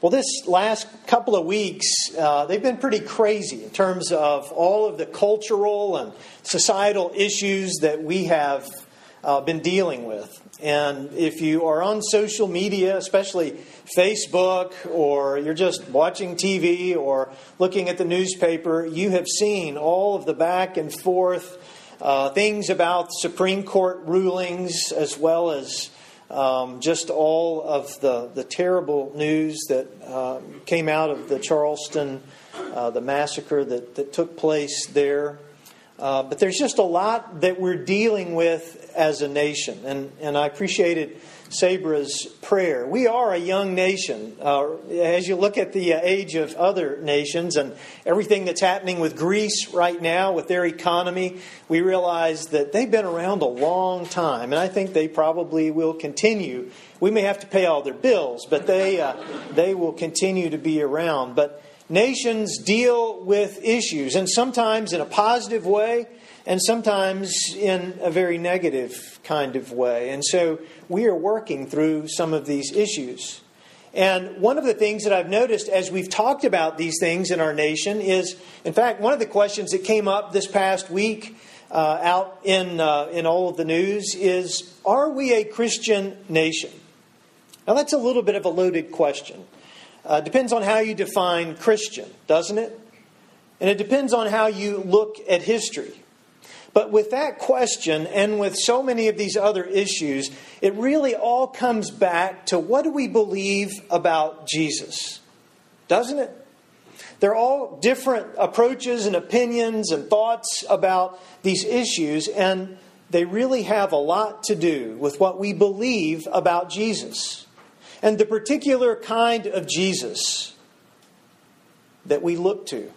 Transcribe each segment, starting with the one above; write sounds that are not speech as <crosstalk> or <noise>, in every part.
Well, this last couple of weeks, uh, they've been pretty crazy in terms of all of the cultural and societal issues that we have uh, been dealing with. And if you are on social media, especially Facebook, or you're just watching TV or looking at the newspaper, you have seen all of the back and forth uh, things about Supreme Court rulings, as well as um, just all of the, the terrible news that uh, came out of the Charleston, uh, the massacre that, that took place there. Uh, but there's just a lot that we're dealing with as a nation. And, and I appreciated Sabra's prayer. We are a young nation. Uh, as you look at the uh, age of other nations and everything that's happening with Greece right now, with their economy, we realize that they've been around a long time. And I think they probably will continue. We may have to pay all their bills, but they, uh, they will continue to be around. But nations deal with issues, and sometimes in a positive way and sometimes in a very negative kind of way. And so we are working through some of these issues. And one of the things that I've noticed as we've talked about these things in our nation is, in fact, one of the questions that came up this past week uh, out in, uh, in all of the news is Are we a Christian nation? Now, that's a little bit of a loaded question. Uh, depends on how you define Christian, doesn't it? And it depends on how you look at history. But with that question and with so many of these other issues, it really all comes back to what do we believe about Jesus? Doesn't it? They're all different approaches and opinions and thoughts about these issues, and they really have a lot to do with what we believe about Jesus and the particular kind of Jesus that we look to.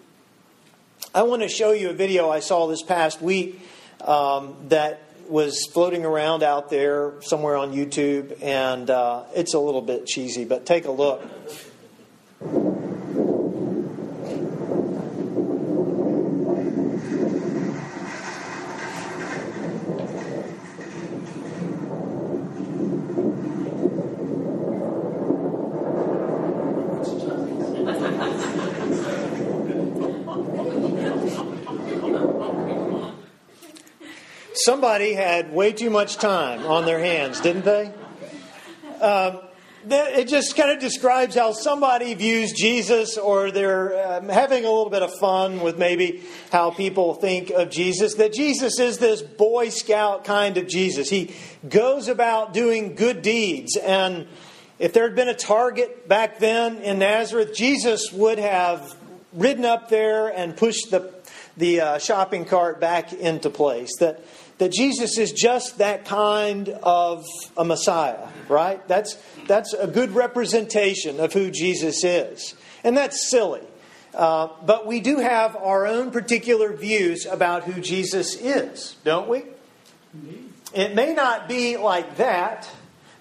I want to show you a video I saw this past week um, that was floating around out there somewhere on YouTube, and uh, it's a little bit cheesy, but take a look. Somebody had way too much time on their hands, didn't they? Um, it just kind of describes how somebody views Jesus, or they're um, having a little bit of fun with maybe how people think of Jesus. That Jesus is this Boy Scout kind of Jesus. He goes about doing good deeds. And if there had been a target back then in Nazareth, Jesus would have ridden up there and pushed the, the uh, shopping cart back into place. That that Jesus is just that kind of a Messiah, right? That's, that's a good representation of who Jesus is. And that's silly. Uh, but we do have our own particular views about who Jesus is, don't we? It may not be like that,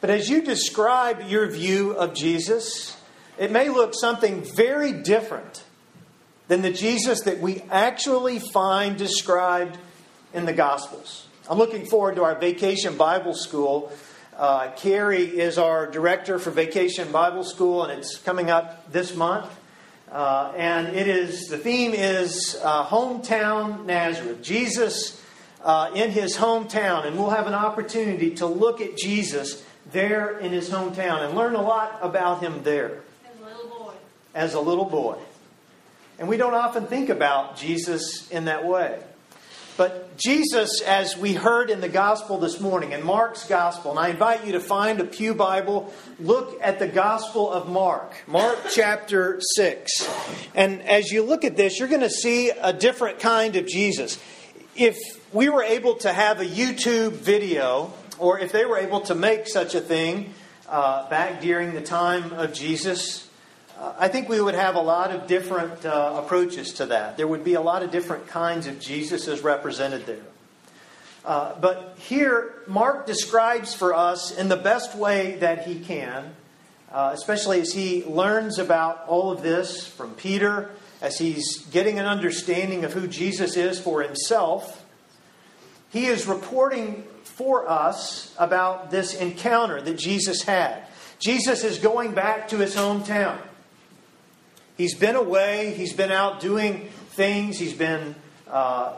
but as you describe your view of Jesus, it may look something very different than the Jesus that we actually find described in the Gospels. I'm looking forward to our Vacation Bible School. Uh, Carrie is our director for Vacation Bible School, and it's coming up this month. Uh, and it is the theme is uh, hometown Nazareth, Jesus uh, in his hometown, and we'll have an opportunity to look at Jesus there in his hometown and learn a lot about him there. As a little boy. As a little boy. And we don't often think about Jesus in that way. But Jesus, as we heard in the gospel this morning, in Mark's gospel, and I invite you to find a Pew Bible, look at the gospel of Mark, Mark <laughs> chapter 6. And as you look at this, you're going to see a different kind of Jesus. If we were able to have a YouTube video, or if they were able to make such a thing uh, back during the time of Jesus, I think we would have a lot of different uh, approaches to that. There would be a lot of different kinds of Jesus as represented there. Uh, but here, Mark describes for us in the best way that he can, uh, especially as he learns about all of this from Peter, as he's getting an understanding of who Jesus is for himself. He is reporting for us about this encounter that Jesus had. Jesus is going back to his hometown. He's been away, he's been out doing things, he's been uh,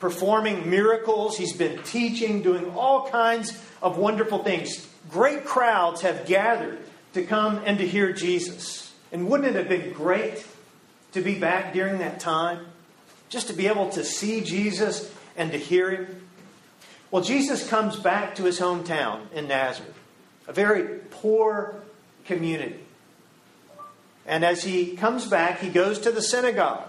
performing miracles, he's been teaching, doing all kinds of wonderful things. Great crowds have gathered to come and to hear Jesus. And wouldn't it have been great to be back during that time? Just to be able to see Jesus and to hear him? Well, Jesus comes back to his hometown in Nazareth, a very poor community. And as he comes back, he goes to the synagogue.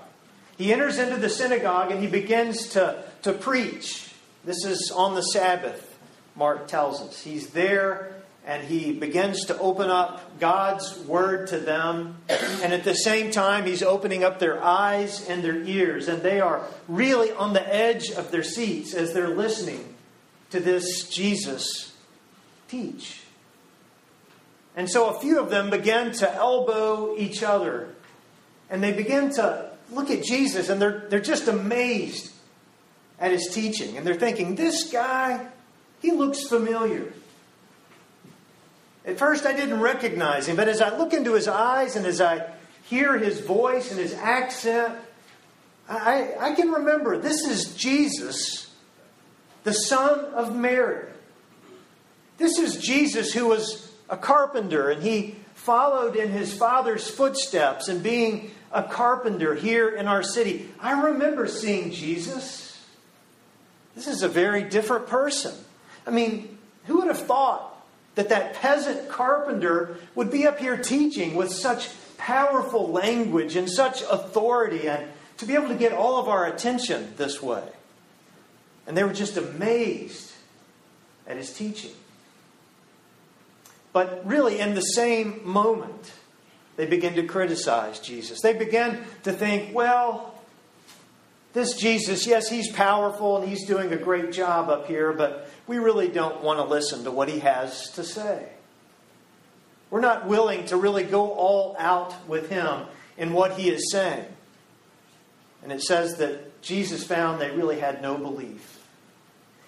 He enters into the synagogue and he begins to, to preach. This is on the Sabbath, Mark tells us. He's there and he begins to open up God's word to them. And at the same time, he's opening up their eyes and their ears. And they are really on the edge of their seats as they're listening to this Jesus teach. And so a few of them begin to elbow each other. And they begin to look at Jesus and they're, they're just amazed at his teaching. And they're thinking, this guy, he looks familiar. At first, I didn't recognize him, but as I look into his eyes and as I hear his voice and his accent, I, I can remember this is Jesus, the son of Mary. This is Jesus who was a carpenter and he followed in his father's footsteps and being a carpenter here in our city. I remember seeing Jesus. This is a very different person. I mean, who would have thought that that peasant carpenter would be up here teaching with such powerful language and such authority and to be able to get all of our attention this way. And they were just amazed at his teaching. But really, in the same moment, they begin to criticize Jesus. They begin to think, well, this Jesus, yes, he's powerful and he's doing a great job up here, but we really don't want to listen to what he has to say. We're not willing to really go all out with him in what he is saying. And it says that Jesus found they really had no belief.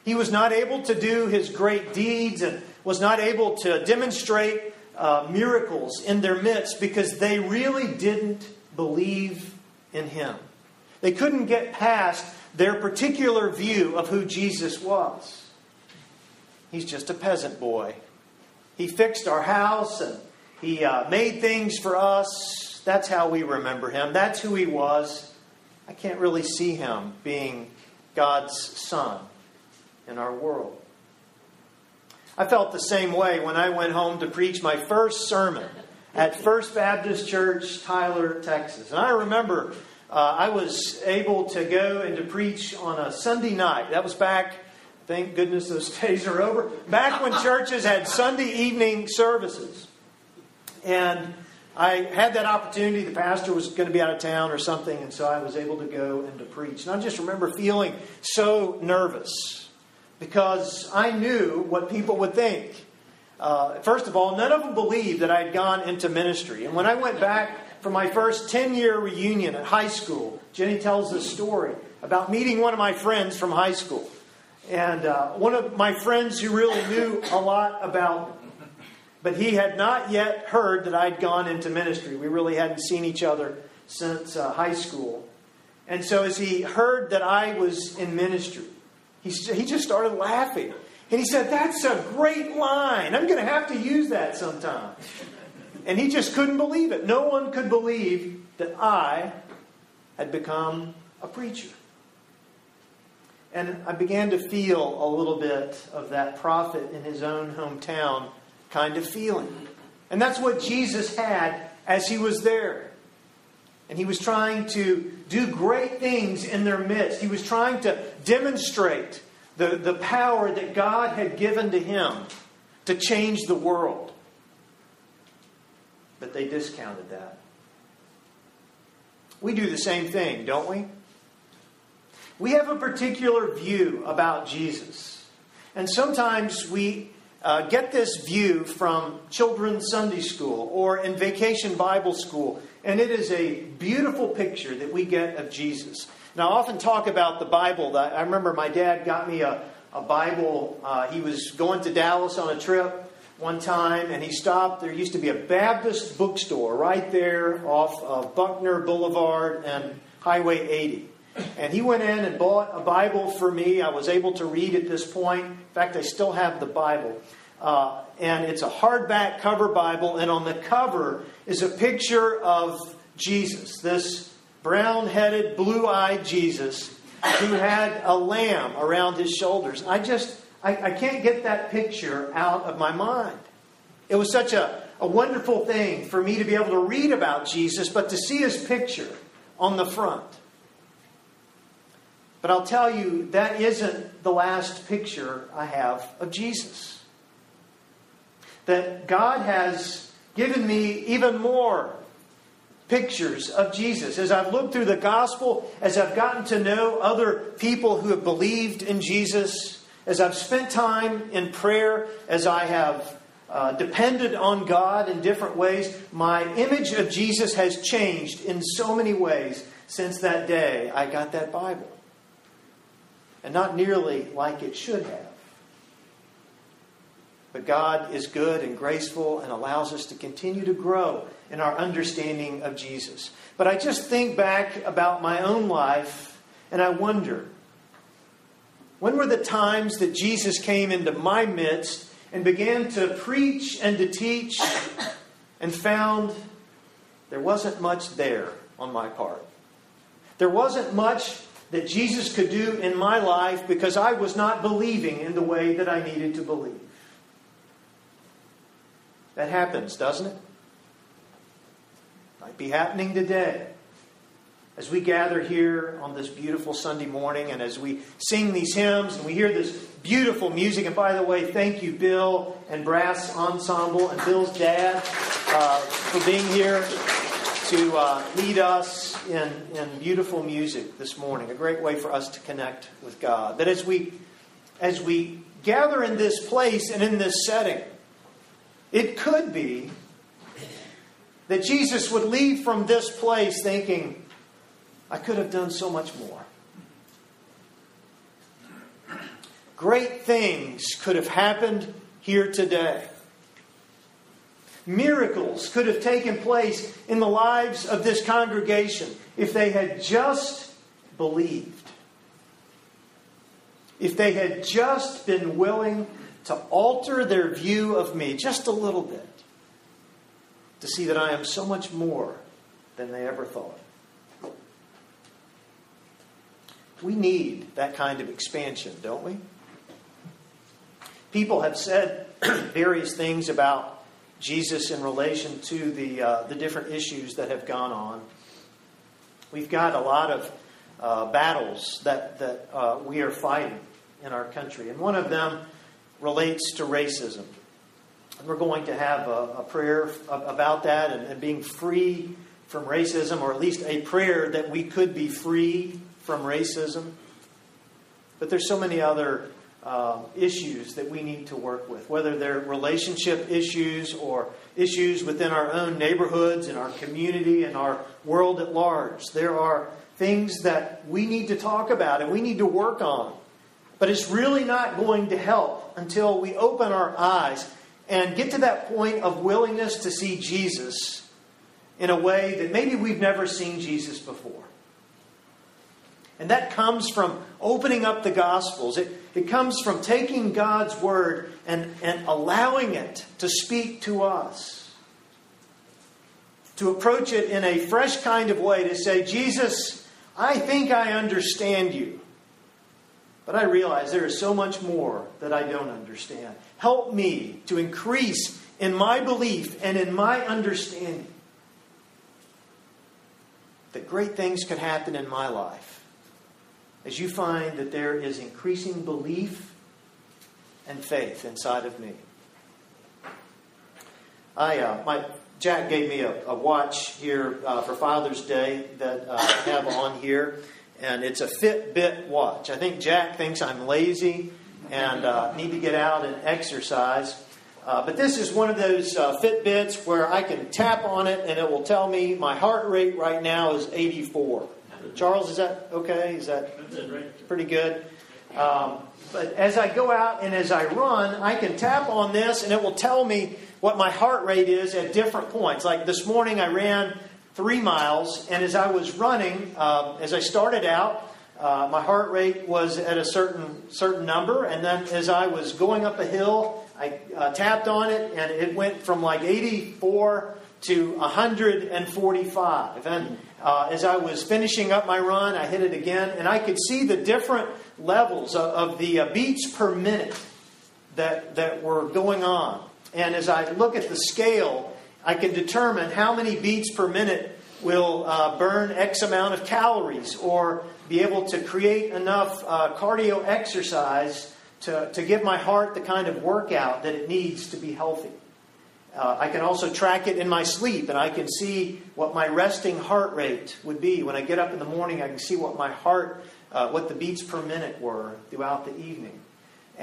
He was not able to do his great deeds and was not able to demonstrate uh, miracles in their midst because they really didn't believe in him. They couldn't get past their particular view of who Jesus was. He's just a peasant boy. He fixed our house and he uh, made things for us. That's how we remember him. That's who he was. I can't really see him being God's son in our world. I felt the same way when I went home to preach my first sermon at First Baptist Church, Tyler, Texas. And I remember uh, I was able to go and to preach on a Sunday night. That was back, thank goodness those <laughs> days are over, back when churches had Sunday evening services. And I had that opportunity. The pastor was going to be out of town or something, and so I was able to go and to preach. And I just remember feeling so nervous because I knew what people would think. Uh, first of all, none of them believed that I had gone into ministry. And when I went back for my first 10 year reunion at high school. Jenny tells this story about meeting one of my friends from high school. And uh, one of my friends who really knew a lot about but he had not yet heard that I'd gone into ministry. We really hadn't seen each other since uh, high school. And so, as he heard that I was in ministry, he, he just started laughing. And he said, That's a great line. I'm going to have to use that sometime. And he just couldn't believe it. No one could believe that I had become a preacher. And I began to feel a little bit of that prophet in his own hometown kind of feeling. And that's what Jesus had as he was there. And he was trying to do great things in their midst. He was trying to demonstrate the, the power that God had given to him to change the world but they discounted that. We do the same thing, don't we? We have a particular view about Jesus. And sometimes we uh, get this view from children's Sunday school or in vacation Bible school, and it is a beautiful picture that we get of Jesus. Now, I often talk about the Bible. I remember my dad got me a, a Bible. Uh, he was going to Dallas on a trip one time and he stopped. There used to be a Baptist bookstore right there off of Buckner Boulevard and Highway 80. And he went in and bought a Bible for me. I was able to read at this point. In fact, I still have the Bible. Uh, and it's a hardback cover Bible, and on the cover is a picture of Jesus, this brown headed, blue eyed Jesus who had a lamb around his shoulders. I just, I, I, can't get that picture out of my mind. It was such a, a wonderful thing for me to be able to read about Jesus, but to see his picture on the front. But I'll tell you, that isn't the last picture I have of Jesus. That God has given me even more pictures of Jesus. As I've looked through the gospel, as I've gotten to know other people who have believed in Jesus, as I've spent time in prayer, as I have uh, depended on God in different ways, my image of Jesus has changed in so many ways since that day I got that Bible. And not nearly like it should have. But God is good and graceful and allows us to continue to grow in our understanding of Jesus. But I just think back about my own life and I wonder when were the times that Jesus came into my midst and began to preach and to teach and found there wasn't much there on my part? There wasn't much that Jesus could do in my life because I was not believing in the way that I needed to believe. That happens, doesn't it? Might be happening today. As we gather here on this beautiful Sunday morning and as we sing these hymns and we hear this beautiful music, and by the way, thank you, Bill and Brass Ensemble and Bill's dad uh, for being here to uh, lead us in, in beautiful music this morning. A great way for us to connect with God. That as we, as we gather in this place and in this setting, it could be that Jesus would leave from this place thinking, I could have done so much more. Great things could have happened here today. Miracles could have taken place in the lives of this congregation if they had just believed. If they had just been willing to alter their view of me just a little bit, to see that I am so much more than they ever thought. We need that kind of expansion, don't we? People have said <clears throat> various things about Jesus in relation to the, uh, the different issues that have gone on. We've got a lot of uh, battles that, that uh, we are fighting in our country, and one of them relates to racism. And We're going to have a, a prayer about that and, and, being free from racism, or at least a prayer that we could be free from racism. But there's so many other uh, issues that we need to work with, whether they're relationship issues or issues within our own neighborhoods, in our community, in our world at large. There are things that we need to talk about and we need to work on. But it's really not going to help until we open our eyes and get to that point of willingness to see Jesus in a way that maybe we've never seen Jesus before. And that comes from opening up the Gospels. It, it comes from taking God's Word and, and allowing it to speak to us. To approach it in a fresh kind of way, to say, Jesus, I think I understand you. But I realize there is so much more that I don't understand. Help me to increase in my belief and in my understanding that great things could happen in my life as you find that there is increasing belief and faith inside of me. I, uh, my, Jack gave me a, a watch here uh, for Father's Day that uh, I have on here and it's a Fitbit watch. I think Jack thinks I'm lazy and uh, need to get out and exercise. Uh, but this is one of those uh, Fitbits where I can tap on it and it will tell me my heart rate right now is 84. Charles, is that okay? Is that pretty good? Um, but as I go out and as I run, I can tap on this and it will tell me what my heart rate is at different points. Like this morning, I ran three miles, and as I was running, uh, as I started out, uh, my heart rate was at a certain certain number, and then as I was going up a hill, I uh, tapped on it, and it went from like 84 to 145. And uh, as I was finishing up my run, I hit it again, and I could see the different levels of, of the uh, beats per minute that that were going on. And as I look at the scale, I can determine how many beats per minute will uh, burn X amount of calories or be able to create enough uh, cardio exercise to, to give my heart the kind of workout that it needs to be healthy. Uh, I can also track it in my sleep, and I can see what my resting heart rate would be. When I get up in the morning, I can see what my heart, uh, what the beats per minute were throughout the evening.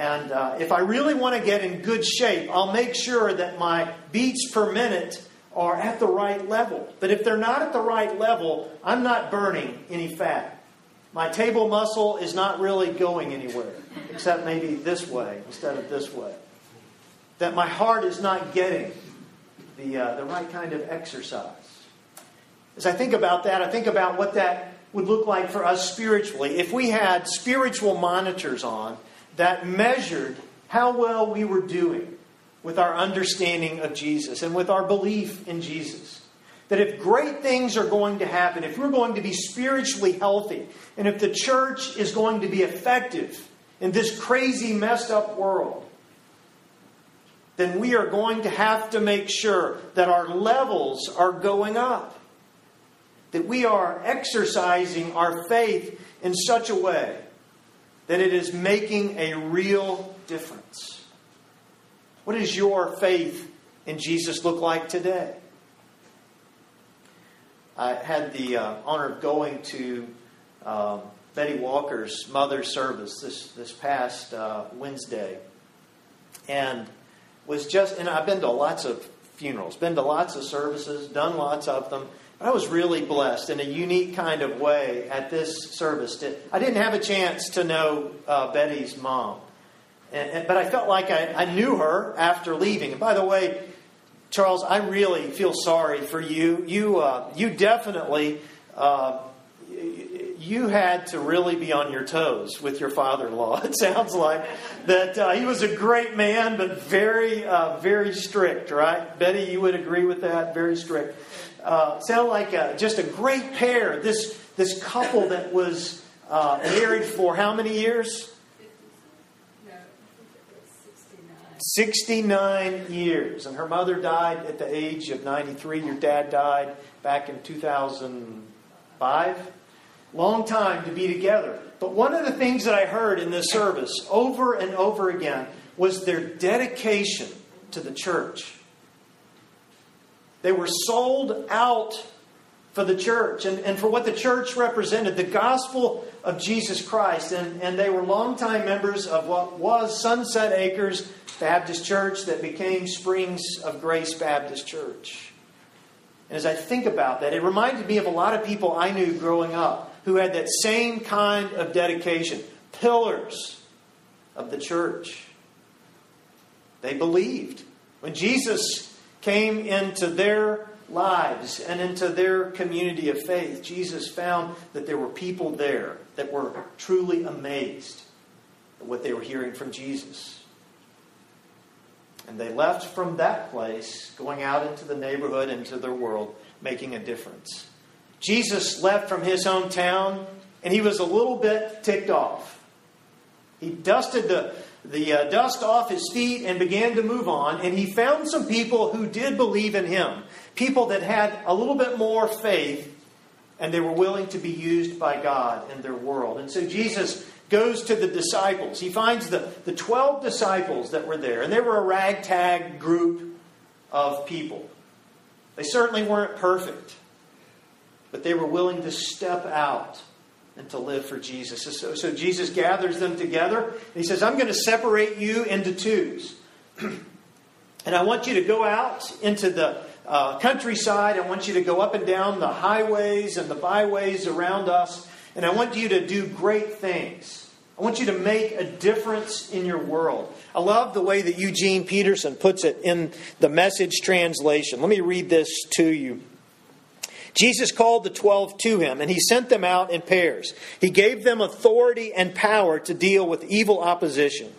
And uh, if I really want to get in good shape, I'll make sure that my beats per minute are at the right level. But if they're not at the right level, I'm not burning any fat. My table muscle is not really going anywhere, except maybe this way instead of this way. That my heart is not getting the, uh, the right kind of exercise. As I think about that, I think about what that would look like for us spiritually. If we had spiritual monitors on, that measured how well we were doing with our understanding of Jesus and with our belief in Jesus. That if great things are going to happen, if we're going to be spiritually healthy, and if the church is going to be effective in this crazy, messed up world, then we are going to have to make sure that our levels are going up. That we are exercising our faith in such a way that it is making a real difference. What does your faith in Jesus look like today? I had the uh, honor of going to um, Betty Walker's mother's service this, this past uh, Wednesday. And was just, and I've been to lots of funerals, been to lots of services, done lots of them. I was really blessed in a unique kind of way at this service. I didn't have a chance to know uh, Betty's mom, and, and, but I felt like I, I, knew her after leaving. And by the way, Charles, I really feel sorry for you. You, uh, you definitely, uh, you had to really be on your toes with your father-in-law. <laughs> It sounds like that uh, he was a great man, but very, uh, very strict. Right, Betty? You would agree with that? Very strict uh, sound like a, just a great pair. This, this couple that was uh, married for how many years? 69 years. And her mother died at the age of 93. Your dad died back in 2005. Long time to be together. But one of the things that I heard in this service over and over again was their dedication to the church. They were sold out for the church and, and for what the church represented, the gospel of Jesus Christ. And, and they were longtime members of what was Sunset Acres Baptist Church that became Springs of Grace Baptist Church. And as I think about that, it reminded me of a lot of people I knew growing up who had that same kind of dedication, pillars of the church. They believed. When Jesus came into their lives and into their community of faith, Jesus found that there were people there that were truly amazed at what they were hearing from Jesus. And they left from that place, going out into the neighborhood, into their world, making a difference. Jesus left from his hometown, and he was a little bit ticked off. He dusted the the uh, dust off his feet and began to move on. And he found some people who did believe in him, people that had a little bit more faith, and they were willing to be used by God in their world. And so Jesus goes to the disciples. He finds the, the 12 disciples that were there, and they were a ragtag group of people. They certainly weren't perfect, but they were willing to step out and to live for Jesus. So, so Jesus gathers them together and he says, I'm going to separate you into twos. <clears throat> and I want you to go out into the uh, countryside. I want you to go up and down the highways and the byways around us. And I want you to do great things. I want you to make a difference in your world. I love the way that Eugene Peterson puts it in the message translation. Let me read this to you. Jesus called the twelve to him, and he sent them out in pairs. He gave them authority and power to deal with evil opposition.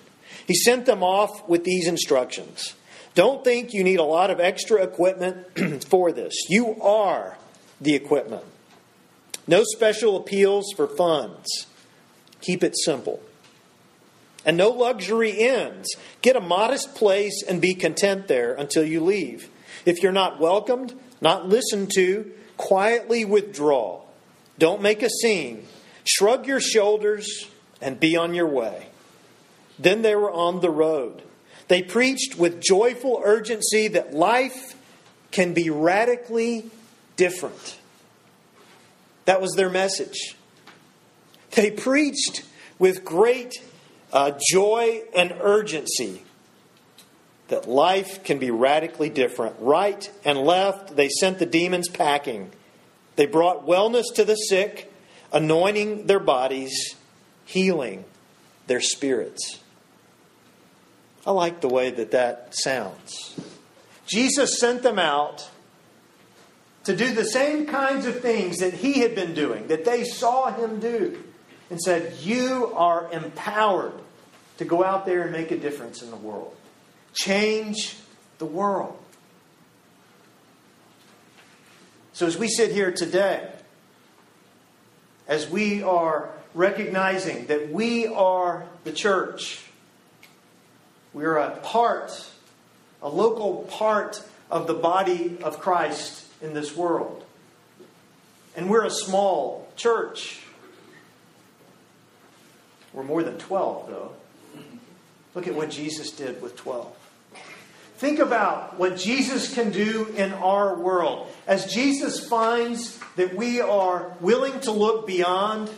He sent them off with these instructions Don't think you need a lot of extra equipment <clears throat> for this. You are the equipment. No special appeals for funds. Keep it simple. And no luxury inns. Get a modest place and be content there until you leave. If you're not welcomed, not listened to, quietly withdraw. Don't make a scene. Shrug your shoulders and be on your way. Then they were on the road. They preached with joyful urgency that life can be radically different. That was their message. They preached with great uh, joy and urgency that life can be radically different. Right and left, they sent the demons packing. They brought wellness to the sick, anointing their bodies, healing their spirits. I like the way that that sounds. Jesus sent them out to do the same kinds of things that he had been doing, that they saw him do, and said, You are empowered to go out there and make a difference in the world. Change the world. So, as we sit here today, as we are recognizing that we are the church, we are a part, a local part of the body of Christ in this world. And we're a small church. We're more than 12, though. Look at what Jesus did with 12. Think about what Jesus can do in our world. As Jesus finds that we are willing to look beyond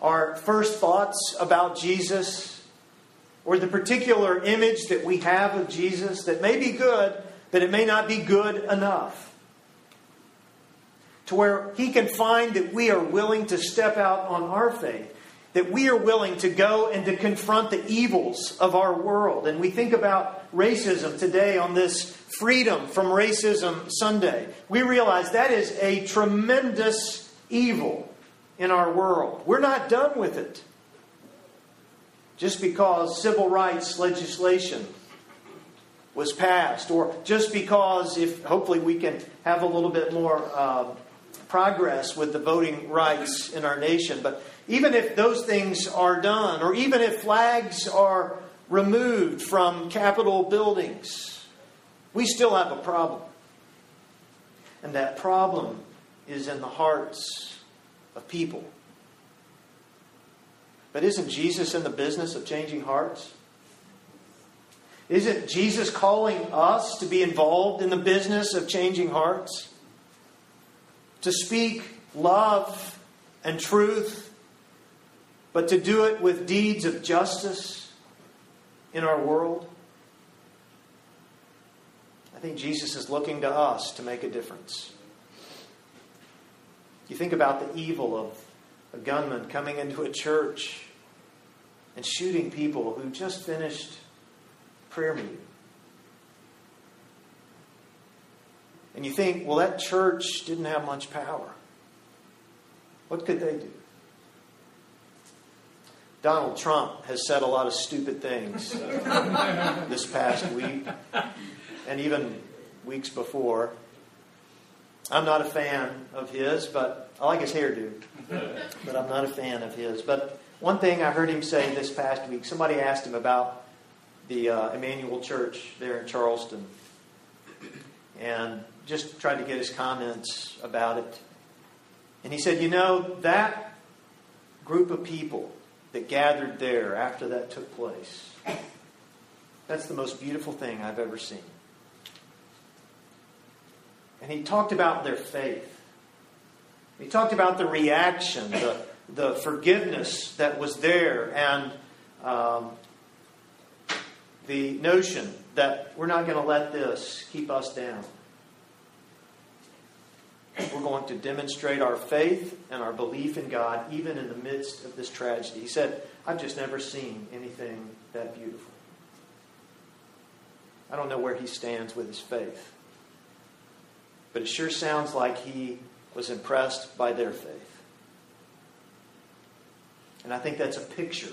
our first thoughts about Jesus or the particular image that we have of Jesus that may be good, but it may not be good enough to where He can find that we are willing to step out on our faith, that we are willing to go and to confront the evils of our world. And we think about racism today on this Freedom from Racism Sunday. We realize that is a tremendous evil in our world. We're not done with it. Just because civil rights legislation was passed, or just because, if hopefully we can have a little bit more uh, progress with the voting rights in our nation. But even if those things are done, or even if flags are removed from Capitol buildings, we still have a problem. And that problem is in the hearts of people. But isn't Jesus in the business of changing hearts? Isn't Jesus calling us to be involved in the business of changing hearts? to speak love and truth, but to do it with deeds of justice in our world? I think Jesus is looking to us to make a difference. You think about the evil of a gunman coming into a church and shooting people who just finished prayer meeting. And you think, well, that church didn't have much power. What could they do? Donald Trump has said a lot of stupid things <laughs> this past week and even weeks before. I'm not a fan of his, but I like his hairdo. But I'm not a fan of his. But one thing I heard him say this past week, somebody asked him about the uh, Emanuel Church there in Charleston. And just tried to get his comments about it. And he said, You know, that group of people that gathered there after that took place, that's the most beautiful thing I've ever seen. And he talked about their faith. He talked about the reaction, the, the forgiveness that was there, and um, the notion that we're not going to let this keep us down. We're going to demonstrate our faith and our belief in God even in the midst of this tragedy. He said, I've just never seen anything that beautiful. I don't know where he stands with his faith, but it sure sounds like he was impressed by their faith. And I think that's a picture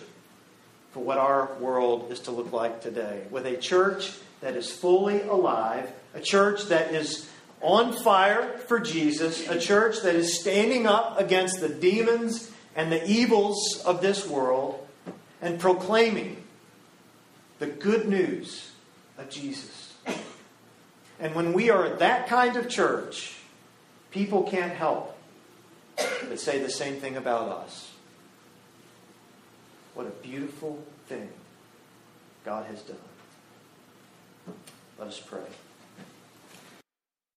for what our world is to look like today. With a church that is fully alive, a church that is on fire for Jesus, a church that is standing up against the demons and the evils of this world and proclaiming the good news of Jesus. And when we are that kind of church, people can't help but say the same thing about us. What a beautiful thing God has done. Let us pray.